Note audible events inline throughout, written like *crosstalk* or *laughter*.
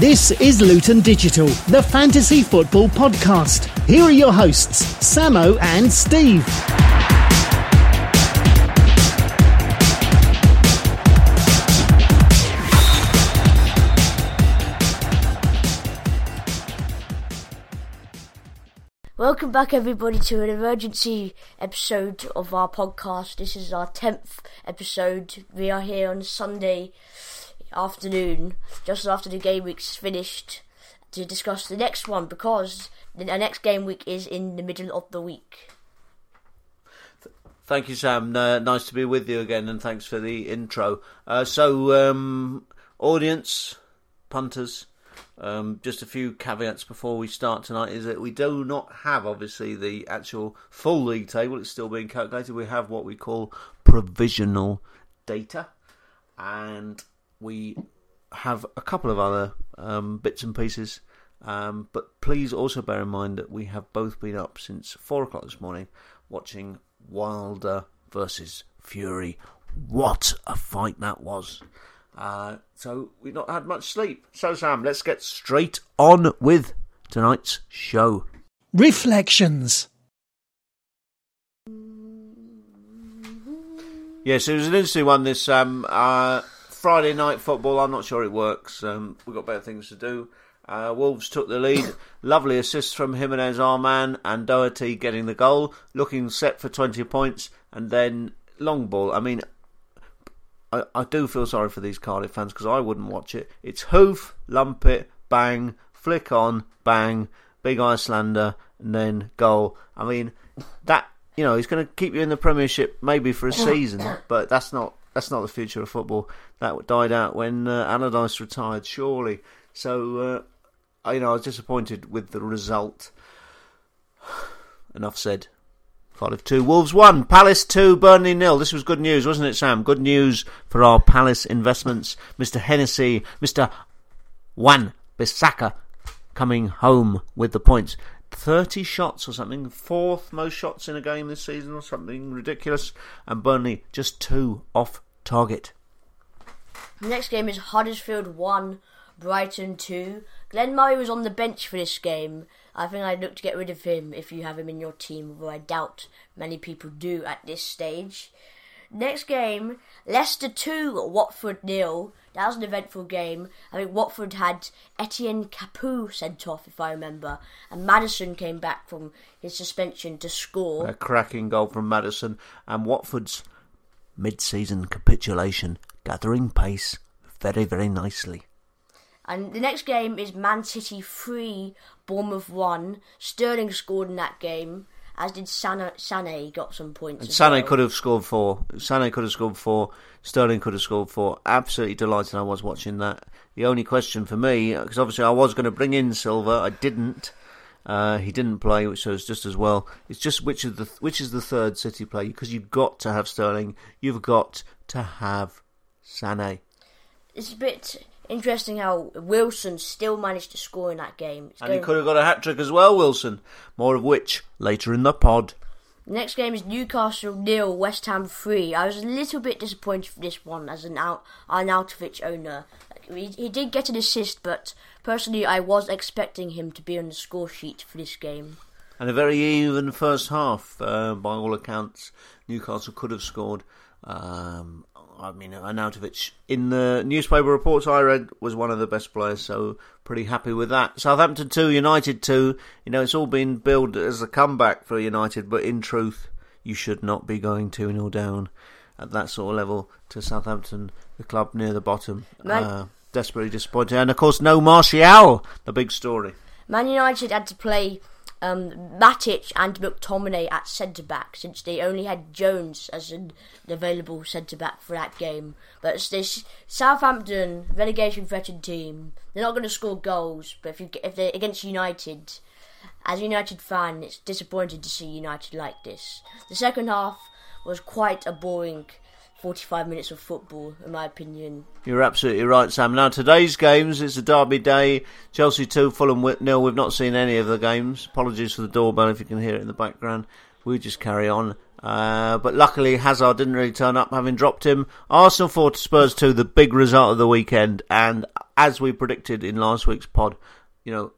This is Luton Digital, the fantasy football podcast. Here are your hosts, Samo and Steve. Welcome back, everybody, to an emergency episode of our podcast. This is our 10th episode. We are here on Sunday afternoon, just after the game week's finished, to discuss the next one because the next game week is in the middle of the week. Thank you, Sam. Uh, nice to be with you again, and thanks for the intro. Uh, so, um, audience, punters, um, just a few caveats before we start tonight is that we do not have, obviously, the actual full league table. It's still being calculated. We have what we call provisional data, and we have a couple of other um, bits and pieces. Um, but please also bear in mind that we have both been up since four o'clock this morning watching Wilder versus Fury. What a fight that was! Uh, so we've not had much sleep. So Sam, let's get straight on with tonight's show. Reflections. Yes, it was an interesting one. This um, uh, Friday night football. I'm not sure it works. Um, we've got better things to do. Uh, Wolves took the lead. *coughs* Lovely assist from Jimenez, our man, and Doherty getting the goal, looking set for 20 points, and then long ball. I mean, I, I do feel sorry for these Cardiff fans because I wouldn't watch it. It's hoof, lump it, bang, flick on, bang, big Icelander, and then goal. I mean, that you know, he's going to keep you in the Premiership maybe for a *coughs* season, but that's not that's not the future of football. That died out when uh, Allardyce retired, surely. So, uh, you know, I was disappointed with the result. *sighs* Enough said. Cardiff 2, Wolves 1, Palace 2, Burnley nil. This was good news, wasn't it, Sam? Good news for our Palace investments. Mr. Hennessy, Mr. Wan Bissaka coming home with the points. 30 shots or something, fourth most shots in a game this season or something ridiculous. And Burnley just two off target. The next game is Huddersfield 1, Brighton 2. Glenn Murray was on the bench for this game. I think I'd look to get rid of him if you have him in your team, although I doubt many people do at this stage. Next game, Leicester 2, Watford nil. That was an eventful game. I think Watford had Etienne Capoue sent off, if I remember, and Maddison came back from his suspension to score. A cracking goal from Maddison, and Watford's mid season capitulation gathering pace very, very nicely. And the next game is Man City 3, Bournemouth 1. Sterling scored in that game, as did Sané, Sané got some points. And Sané well. could have scored four. Sané could have scored four. Sterling could have scored four. Absolutely delighted I was watching that. The only question for me, because obviously I was going to bring in Silva, I didn't. Uh, he didn't play, which was just as well. It's just which is the which is the third City play because you've got to have Sterling. You've got to have Sané. It's a bit interesting how Wilson still managed to score in that game. It's And he could have got a hat trick as well, Wilson. More of which later in the pod. The next game is Newcastle nil, West Ham three. I was a little bit disappointed for this one as an out Arnautovic owner. He, he did get an assist, but personally, I was expecting him to be on the score sheet for this game. And a very even first half, uh, by all accounts. Newcastle could have scored. Um, I mean, Arnautovic, in the newspaper reports I read, was one of the best players, so pretty happy with that. Southampton 2, United 2. You know, it's all been billed as a comeback for United, but in truth, you should not be going 2 0 down at that sort of level to Southampton, the club near the bottom. Man- Uh, desperately disappointing. And of course, no Martial, the big story. Man United had to play um, Matic and McTominay at centre back since they only had Jones as an available centre back for that game. But it's this Southampton relegation threatened team, they're not going to score goals. But if you if they're against United, as a United fan, it's disappointing to see United like this. The second half was quite a boring 45 minutes of football, in my opinion. You're absolutely right, Sam. Now, today's games, it's a derby day. Chelsea 2, Fulham nil. We've not seen any of the games. Apologies for the doorbell if you can hear it in the background. We just carry on. Uh, but luckily, Hazard didn't really turn up, having dropped him. Arsenal 4 to Spurs 2, the big result of the weekend. And as we predicted in last week's pod, you know,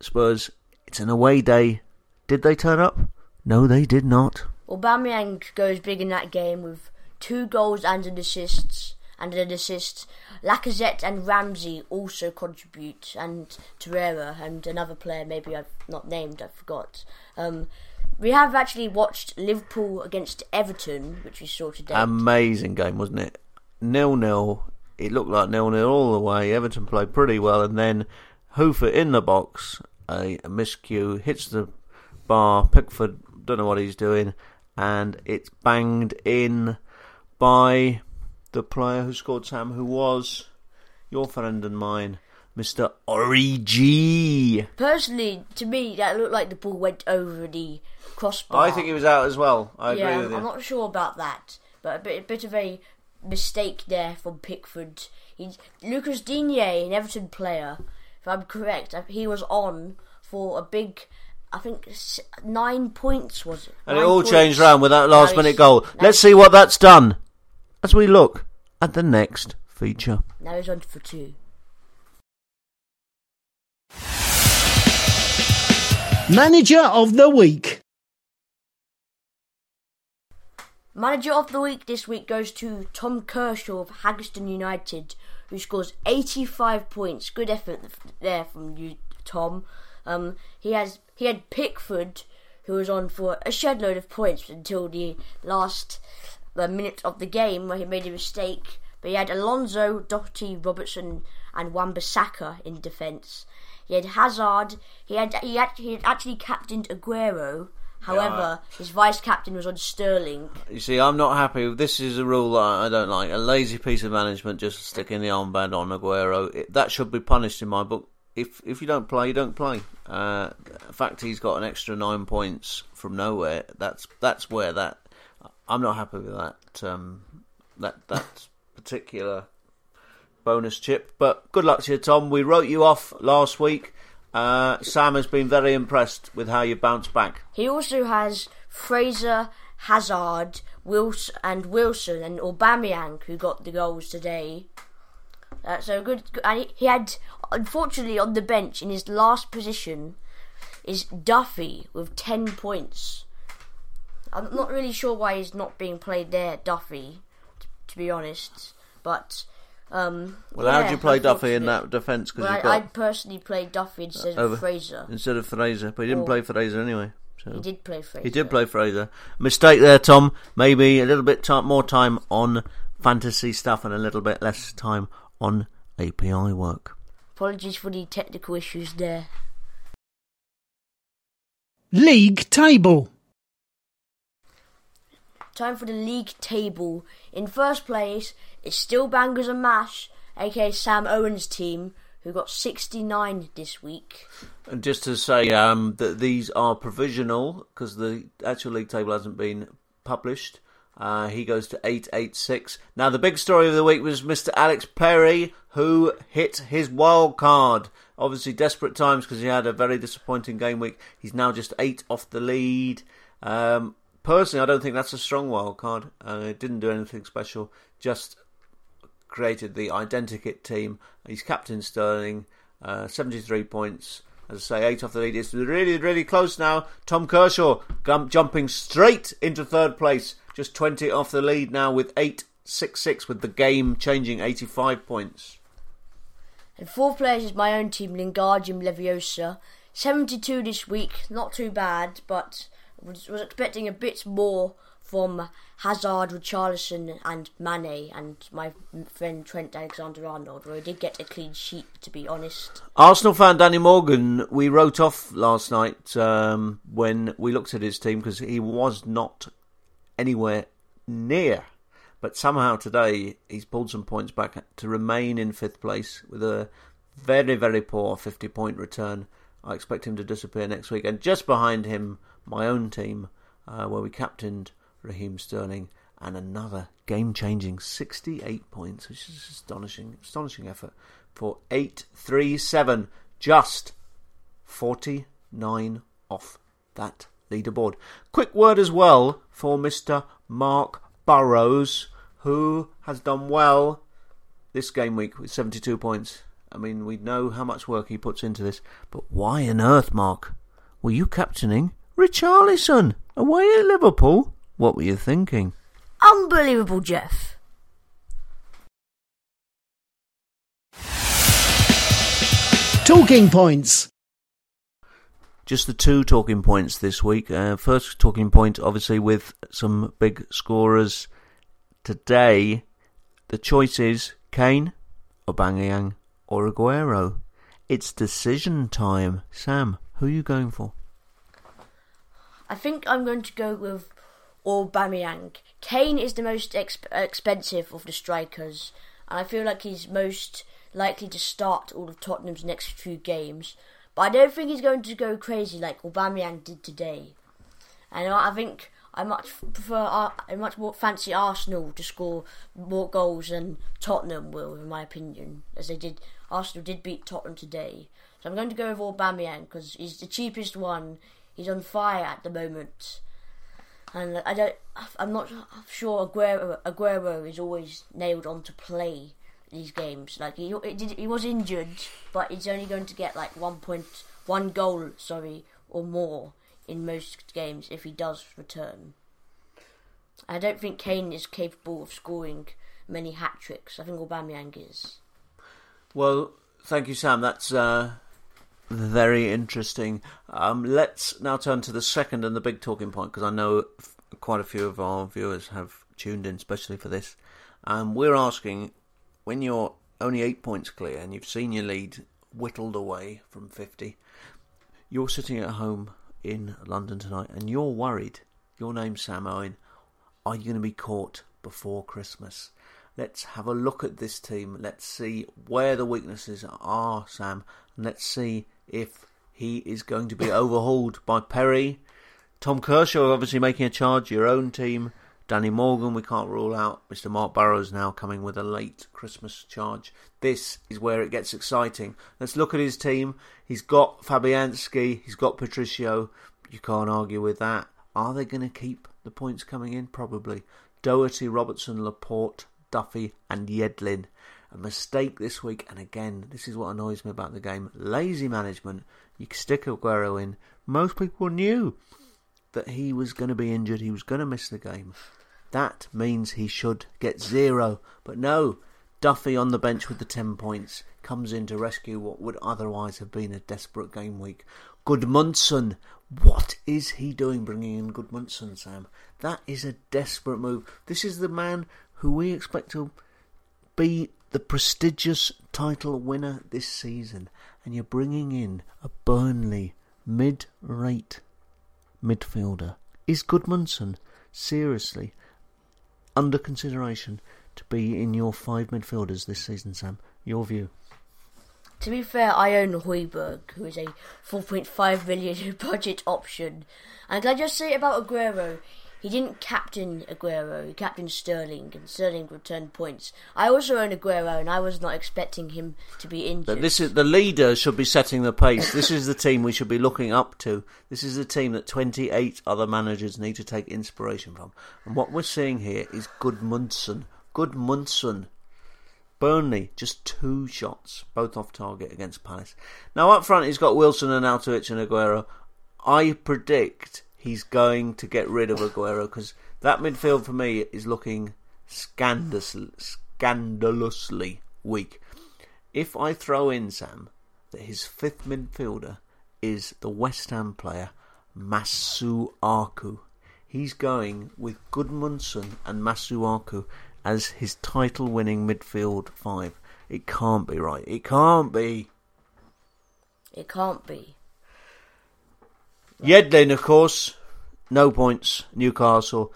Spurs, it's an away day. Did they turn up? No, they did not. Aubameyang goes big in that game with two goals and an assist. And an assist. Lacazette and Ramsey also contribute, and Torreira and another player maybe I've not named, I forgot. Um, we have actually watched Liverpool against Everton, which we saw today. Amazing game, wasn't it? Nil nil. It looked like nil nil all the way. Everton played pretty well, and then Hoofer in the box, a, a miscue hits the bar. Pickford don't know what he's doing, and it's banged in by the player who scored Sam, who was your friend and mine, Mr. Origi. Personally, to me, that looked like the ball went over the crossbar. I think he was out as well. I yeah, agree with you. I'm not sure about that, but a bit, a bit of a mistake there from Pickford. He, Lucas Digne, an Everton player, if I'm correct, uh, he was on for a big. I think nine points was it? And it all points. changed around with that last minute goal. Let's see what that's done as we look at the next feature. Now he's on for two. Manager of the Week. Manager of the week this week goes to Tom Kershaw of Haggerston United, who scores 85 points. Good effort there from you, Tom. Um, he has he had Pickford, who was on for a shed load of points until the last uh, minute of the game where he made a mistake. But he had Alonso, Doherty, Robertson, and Wan-Bissaka in defence. He had Hazard. He had he had, he had actually captained Aguero. However, his vice captain was on Sterling. You see, I'm not happy. This is a rule that I don't like. A lazy piece of management just sticking the armband on Aguero. It, that should be punished in my book. If if you don't play, you don't play. Uh, the fact he's got an extra nine points from nowhere. That's that's where that. I'm not happy with that. Um, that that *laughs* particular bonus chip. But good luck to you, Tom. We wrote you off last week. Uh, Sam has been very impressed with how you bounced back. He also has Fraser, Hazard, Wilson, and Wilson and Aubameyang who got the goals today. Uh, so good. And he- had, unfortunately, on the bench in his last position is Duffy with ten points. I'm not really sure why he's not being played there, Duffy, t- to be honest. But um, Well, how yeah, do you play Duffy in that defence? Because Well, I, I'd personally play Duffy instead over- of Fraser. instead of Fraser, but he didn't Or- play Fraser anyway. So He did play Fraser. he did play Fraser. Mistake there, Tom. Maybe a little bit ti more time on fantasy stuff and a little bit less time on API work. Apologies for the technical issues there. League table. Time for the league table. In first place, it's still Bangers and Mash, aka Sam Owen's team, who got 69 this week. And just to say um, that these are provisional because the actual league table hasn't been published. Uh, he goes to 886. Now, the big story of the week was Mr. Alex Perry, who hit his wild card. Obviously, desperate times because he had a very disappointing game week. He's now just eight off the lead. Um, personally, I don't think that's a strong wild card. Uh, it didn't do anything special. Just created the identikit team. He's captain Sterling, uh, 73 points. As I say, eight off the lead. It's really, really close now. Tom Kershaw jumping straight into third place. Just 20 off the lead now with 866 with the game changing 85 points. And fourth place is my own team, Lingardium Leviosa. 72 this week, not too bad, but was, was expecting a bit more from Hazard, Richarlison, and Mane, and my friend Trent Alexander Arnold, where he did get a clean sheet, to be honest. Arsenal fan Danny Morgan, we wrote off last night um, when we looked at his team because he was not anywhere near. But somehow today he's pulled some points back to remain in fifth place with a very, very poor 50 point return. I expect him to disappear next week. And just behind him, my own team, uh, where we captained Raheem Sterling and another game changing 68 points, which is astonishing, astonishing effort for 837, just 49 off that leaderboard. Quick word as well for Mr. Mark Burrows, who has done well this game week with 72 points. I mean, we know how much work he puts into this, but why on earth, Mark? Were you captaining Richarlison away at Liverpool? What were you thinking? Unbelievable, Jeff. Talking points. Just the two talking points this week. Uh, first talking point, obviously, with some big scorers today. The choice is Kane, Aubameyang, or Aguero. It's decision time. Sam, who are you going for? I think I'm going to go with Aubameyang. Kane is the most exp- expensive of the strikers, and I feel like he's most likely to start all of Tottenham's next few games. But I don't think he's going to go crazy like Aubameyang did today. And I think I much prefer, I much more fancy Arsenal to score more goals than Tottenham will, in my opinion, as they did. Arsenal did beat Tottenham today, so I'm going to go with Aubameyang because he's the cheapest one. He's on fire at the moment, and I don't. I'm not sure Aguero, Aguero is always nailed on to play these games. Like he, he was injured, but he's only going to get like one point, one goal, sorry, or more in most games if he does return. I don't think Kane is capable of scoring many hat tricks. I think Aubameyang is. Well, thank you, Sam. That's uh, very interesting. Um, let's now turn to the second and the big talking point because I know quite a few of our viewers have tuned in, especially for this. Um, we're asking when you're only eight points clear and you've seen your lead whittled away from 50, you're sitting at home in London tonight and you're worried. Your name's Sam Owen. Are you going to be caught before Christmas? Let's have a look at this team. Let's see where the weaknesses are, Sam. Let's see if he is going to be overhauled by Perry. Tom Kershaw obviously making a charge, your own team. Danny Morgan, we can't rule out. Mr. Mark Burrows now coming with a late Christmas charge. This is where it gets exciting. Let's look at his team. He's got Fabianski, he's got Patricio. You can't argue with that. Are they going to keep the points coming in? Probably. Doherty, Robertson, Laporte, Duffy, and Yedlin. A mistake this week, and again, this is what annoys me about the game. Lazy management. You stick Aguero in. Most people knew that he was going to be injured, he was going to miss the game. That means he should get zero. But no, Duffy on the bench with the 10 points comes in to rescue what would otherwise have been a desperate game week. Gudmundsson, what is he doing bringing in Gudmundsson, Sam? That is a desperate move. This is the man who we expect to be the prestigious title winner this season, and you're bringing in a Burnley mid-rate midfielder. Is Gudmundsson seriously under consideration to be in your five midfielders this season, Sam? Your view? To be fair, I own Højbjerg, who is a 4.5 million *laughs* budget option. And can I just say about Aguero? He didn't captain Aguero, he captained Sterling, and Sterling returned points. I also own Aguero, and I was not expecting him to be injured. But this is the leader should be setting the pace. this is the team we should be looking up to. This is the team that 28 other managers need to take inspiration from. And what we're seeing here is Gudmundsson. Good Munson. Burnley, just two shots, both off target against Palace. Now up front, he's got Wilson and Arnautovic and Aguero. I predict he's going to get rid of Aguero because that midfield for me is looking scandalously, scandalously weak. If I throw in Sam that his fifth midfielder is the West Ham player Masuaku, he's going with Gudmundsson and Masuaku as his title-winning midfield five. It can't be right. It can't be. It can't be. Yedlin, of course, no points. Newcastle.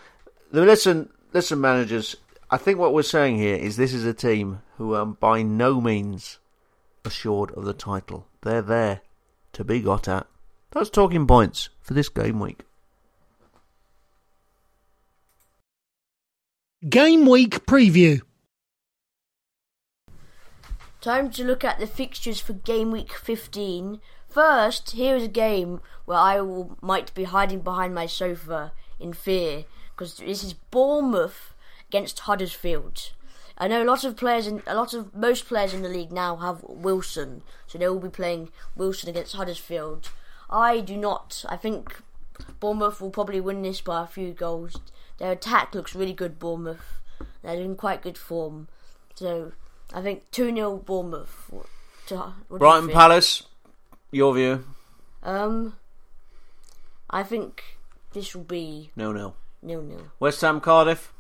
Listen, listen, managers. I think what we're saying here is this is a team who are by no means assured of the title. They're there to be got at. That's talking points for this game week. Game week preview. Time to look at the fixtures for game week 15 first, here is a game where I will, might be hiding behind my sofa in fear because this is Bournemouth against Huddersfield. I know a lot of players in a lot of most players in the league now have Wilson, so they will be playing Wilson against Huddersfield. I do not. I think Bournemouth will probably win this by a few goals. Their attack looks really good. Bournemouth, they're in quite good form, so I think two 0 Bournemouth. To, what Brighton? Palace. Your view? Um, I think this will be No, no. nil nil. West Ham Cardiff.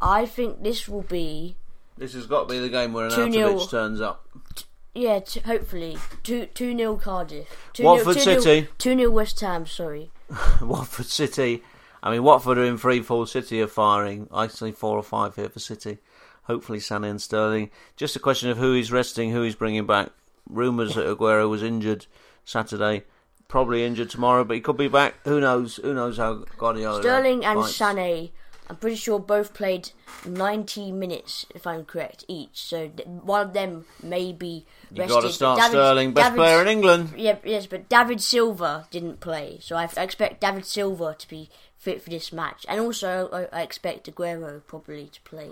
I think this will be This has got to be the game where 2-0. Arnautovic turns up. yeah. T- hopefully two two nil Cardiff. Two Watford nil, two nil- City. Two 0 West Ham. Sorry. *laughs* Watford City. I mean, Watford are in free fall. City are firing. I see four or five here for City. Hopefully, Sané and Sterling. Just a question of who he's resting, who he's bringing back. Rumours that Aguero was injured Saturday. Probably injured tomorrow, but he could be back. Who knows? Who knows how Guardiola is. Sterling and fights. Sané. I'm pretty sure both played 90 minutes, if I'm correct, each. So one of them may be rested. You got to start David- Sterling, best David- player in England. Yeah, yes, but David Silva didn't play, so I, I expect David Silva to be fit for this match, and also I, I expect Aguero probably to play.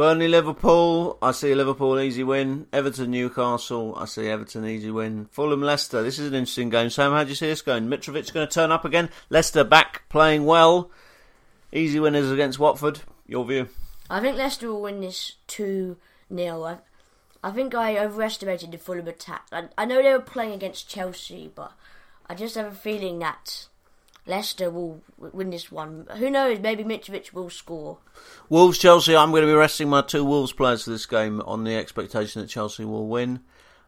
Burnley, Liverpool. I see Liverpool easy win. Everton, Newcastle. I see Everton easy win. Fulham, Leicester. This is an interesting game. Sam, how do you see this going? Mitrovic going to turn up again. Leicester back playing well. Easy winners against Watford. Your view? I think Leicester will win this 2 0. I, I think I overestimated the Fulham attack. I, I know they were playing against Chelsea, but I just have a feeling that Leicester will win this one. Who knows? Maybe Mitrovic will score. Wolves, Chelsea. I'm going to be resting my two Wolves players for this game on the expectation that Chelsea will win.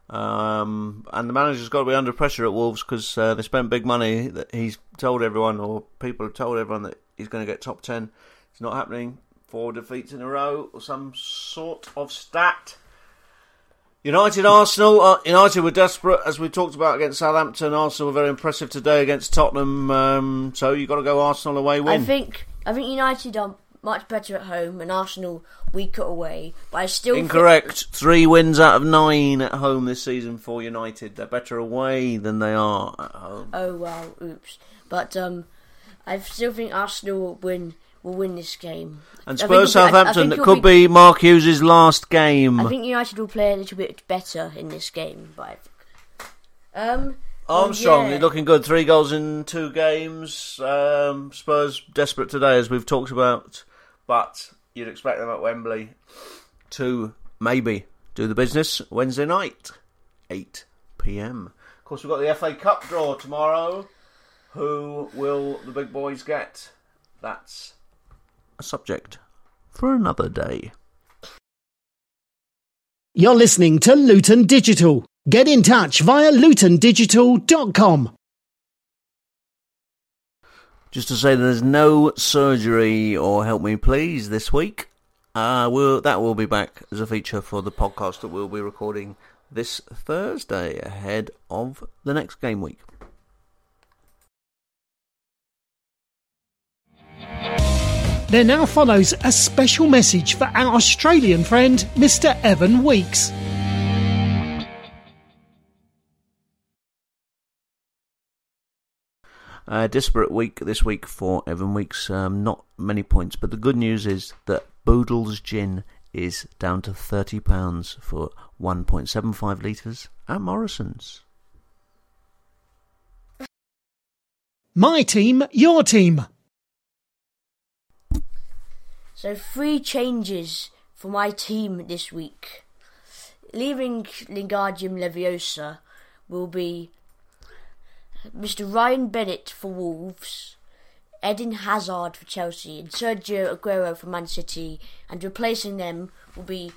Um, and the manager's got to be under pressure at Wolves because uh, they spent big money. That he's told everyone, or people have told everyone that he's going to get top ten. It's not happening. Four defeats in a row, or some sort of stat. United, Arsenal. Uh, United were desperate, as we talked about against Southampton. Arsenal were very impressive today against Tottenham. Um, so you've got to go Arsenal away win. I think I think United are much better at home and Arsenal weaker away. But I still think- Incorrect. Three wins out of nine at home this season for United. They're better away than they are at home. oh well, oops. But um, I still think Arsenal will win. Will win this game. And Spurs it'll be- I- I Southampton, that could be Mark Hughes' last game. I think United will play a little bit better in this game, but Um, Armstrong yeah. is looking good. Three goals in two games. Um, Spurs desperate today, as we've talked about. But you'd expect them at Wembley to maybe do the business Wednesday night, 8 pm. Of course, we've got the FA Cup draw tomorrow. Who will the big boys get? That's a subject for another day. You're listening to Luton Digital. Get in touch via lutondigital.com. Just to say, there's no surgery or help me please this week. Uh, we'll, that will be back as a feature for the podcast that we'll be recording this Thursday ahead of the next game week. There now follows a special message for our Australian friend, Mr. Evan Weeks. Uh, disparate week this week for Evan Weeks. Um, not many points, but the good news is that Boodle's Gin is down to £30 for 1.75 litres at Morrison's. My team, your team. So three changes for my team this week. Leaving Lingardium Leviosa will be Mr. Ryan Bennett for Wolves, Eden Hazard for Chelsea, and Sergio Aguero for Man City. And replacing them will be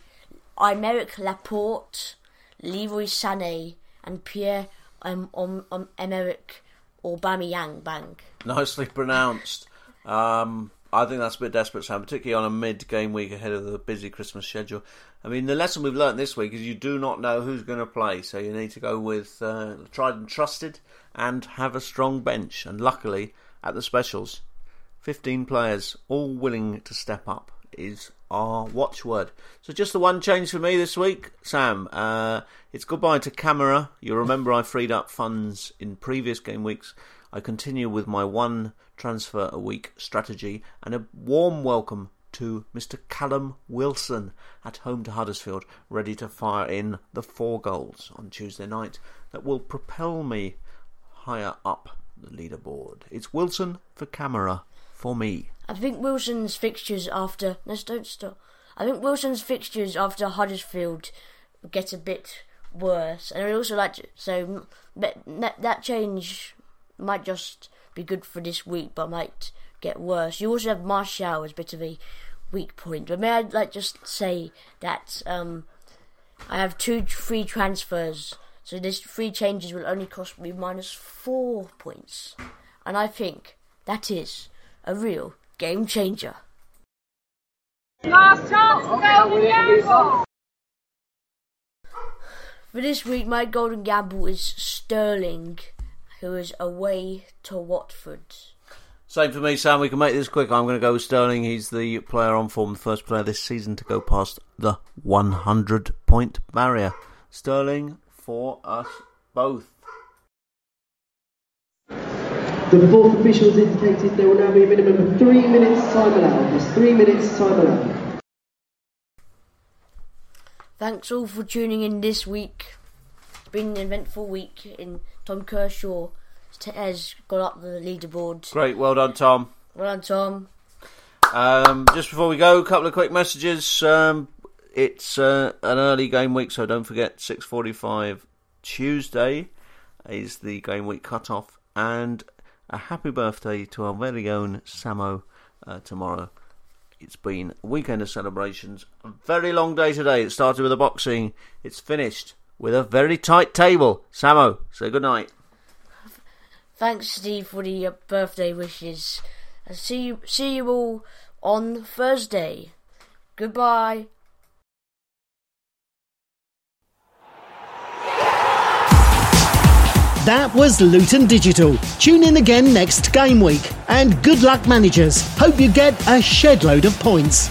Aymeric Laporte, Leroy Sané, and Pierre um, um, um, Emerick Aubameyang. Bang. Nicely pronounced. Um, I think that's a bit desperate, Sam, particularly on a mid-game week ahead of the busy Christmas schedule. I mean, the lesson we've learnt this week is you do not know who's going to play, so you need to go with uh, tried and trusted and have a strong bench. And luckily, at the specials, 15 players all willing to step up is our watchword. So just the one change for me this week, Sam. Uh, it's goodbye to Kamara. You remember I freed up funds in previous game weeks. I continue with my one transfer a week strategy and a warm welcome to Mr. Callum Wilson at home to Huddersfield, ready to fire in the four goals on Tuesday night that will propel me higher up the leaderboard. It's Wilson for Kamara for me. I think Wilson's fixtures after. Let's don't stop. I think Wilson's fixtures after Huddersfield get a bit worse, and I also like to, so that change might just be good for this week, but might get worse. You also have Martial as a bit of a weak point, but may I like just say that um, I have two free transfers, so this free changes will only cost me minus four points, and I think that is a real game changer. Last chance to golden gamble. For this week, my golden gamble is Sterling, who is away to Watford. Same for me, Sam. We can make this quick. I'm going to go with Sterling. He's the player on form, the first player this season to go past the 100 point barrier. Sterling for us both. The fourth official has indicated there will now be a minimum of three minutes time allowed. There's three minutes time allowed. Thanks all for tuning in this week. Been an eventful week in Tom Kershaw has got up the leaderboard. Great, well done, Tom. Well done, Tom. Um, just before we go, a couple of quick messages. Um, it's uh, an early game week, so don't forget 6:45 Tuesday is the game week cut-off, and a happy birthday to our very own Samo uh, tomorrow. It's been a weekend of celebrations. A very long day today. It started with a boxing. It's finished with a very tight table. Samo, say good night. Thanks, Steve, for the uh, birthday wishes. i see you, see you all on Thursday. Goodbye. That was Luton Digital. Tune in again next game week. And good luck, managers. Hope you get a shed load of points.